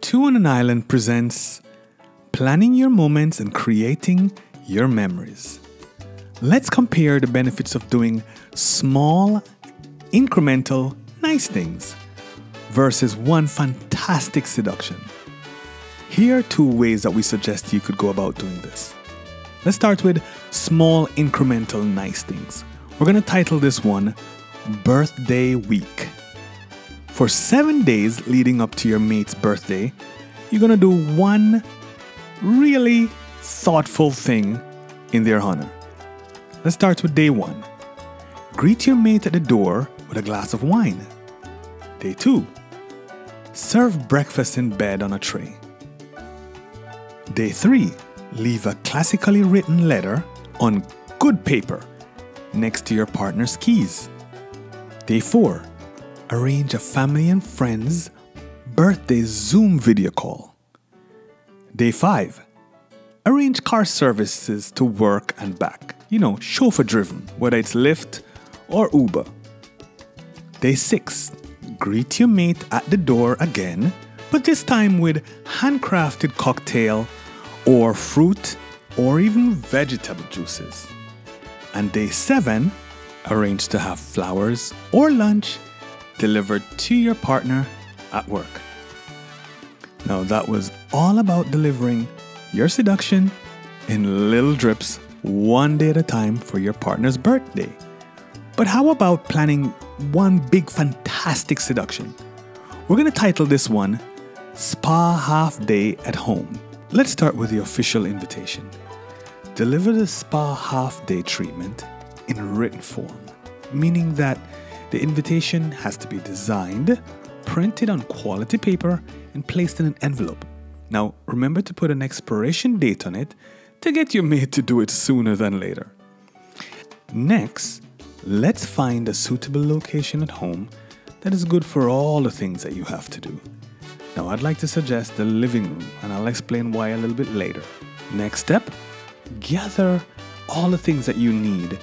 Two on an Island presents Planning Your Moments and Creating Your Memories. Let's compare the benefits of doing small, incremental, nice things versus one fantastic seduction. Here are two ways that we suggest you could go about doing this. Let's start with small, incremental, nice things. We're going to title this one Birthday Week. For seven days leading up to your mate's birthday, you're to do one really thoughtful thing in their honor. Let's start with day one. Greet your mate at the door with a glass of wine. Day two. Serve breakfast in bed on a tray. Day three. Leave a classically written letter on good paper next to your partner's keys. Day four arrange a family and friends birthday Zoom video call. Day 5. Arrange car services to work and back. You know, chauffeur driven, whether it's Lyft or Uber. Day 6. Greet your mate at the door again, but this time with handcrafted cocktail or fruit or even vegetable juices. And day 7. Arrange to have flowers or lunch delivered to your partner at work. Now, that was all about delivering your seduction in little drips, one day at a time for your partner's birthday. But how about planning one big, fantastic seduction? We're going to title this one Spa Half Day at Home. Let's start with the official invitation. Deliver the spa half day treatment in written form, meaning that the invitation has to be designed, printed on quality paper, and placed in an envelope. Now, remember to put an expiration date on it to get your mate to do it sooner than later. Next, let's find a suitable location at home that is good for all the things that you have to do. Now, I'd like to suggest the living room, and I'll explain why a little bit later. Next step gather all the things that you need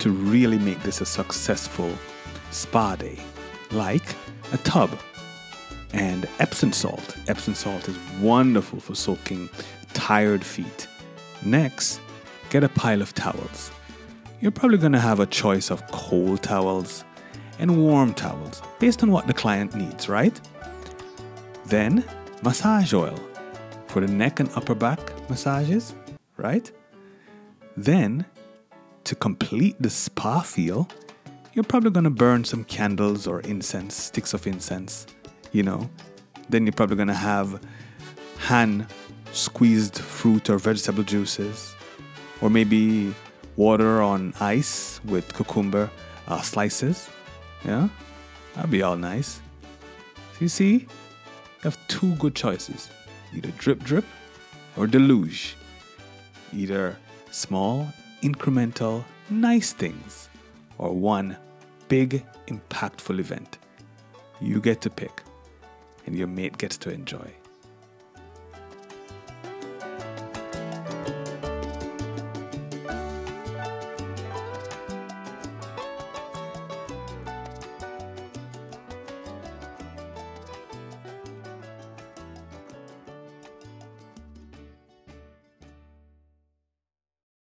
to really make this a successful spa day, like a tub and Epsom salt. Epsom salt is wonderful for soaking tired feet. Next, get a pile of towels. You're probably going to have a choice of cold towels and warm towels based on what the client needs, right? Then, massage oil for the neck and upper back massages, right? Then, to complete the spa feel, you're probably to burn some candles or incense, sticks of incense, you know. Then you're probably to have hand squeezed fruit or vegetable juices, or maybe water on ice with cucumber uh, slices. Yeah, that'd be all nice. So you see, you have two good choices either drip drip or deluge. Either small, incremental, nice things, or one big, impactful event. You get to pick, and your mate gets to enjoy.